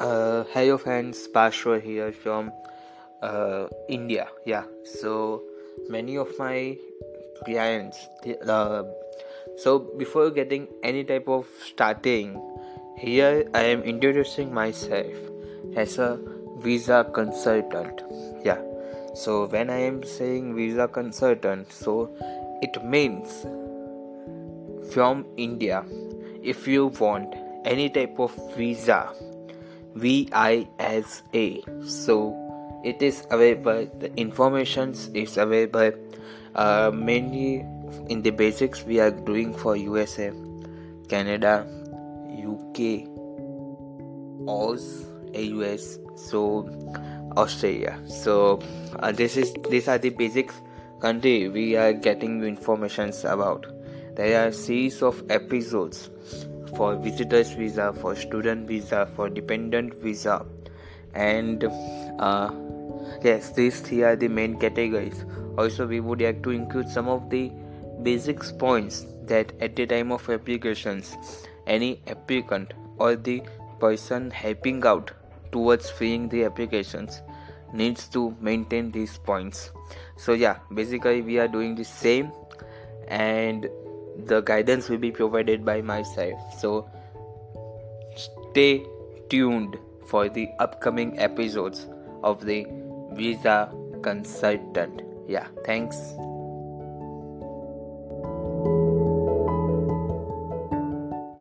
hello friends, Pashwa here from uh, India. Yeah, so many of my clients. Uh, so before getting any type of starting, here I am introducing myself as a visa consultant. Yeah, so when I am saying visa consultant, so it means from India. If you want any type of visa VISA. So it is available. The information is available. Uh, mainly in the basics we are doing for USA, Canada, UK, Oz, AUS, so Australia. So uh, this is these are the basics country we are getting informations about. There are series of episodes for visitors visa for student visa for dependent visa. And uh, yes these three are the main categories. Also we would like to include some of the basics points that at the time of applications any applicant or the person helping out towards filling the applications needs to maintain these points. So yeah basically we are doing the same. And the guidance will be provided by myself. So stay tuned for the upcoming episodes of the visa consultant. Yeah thanks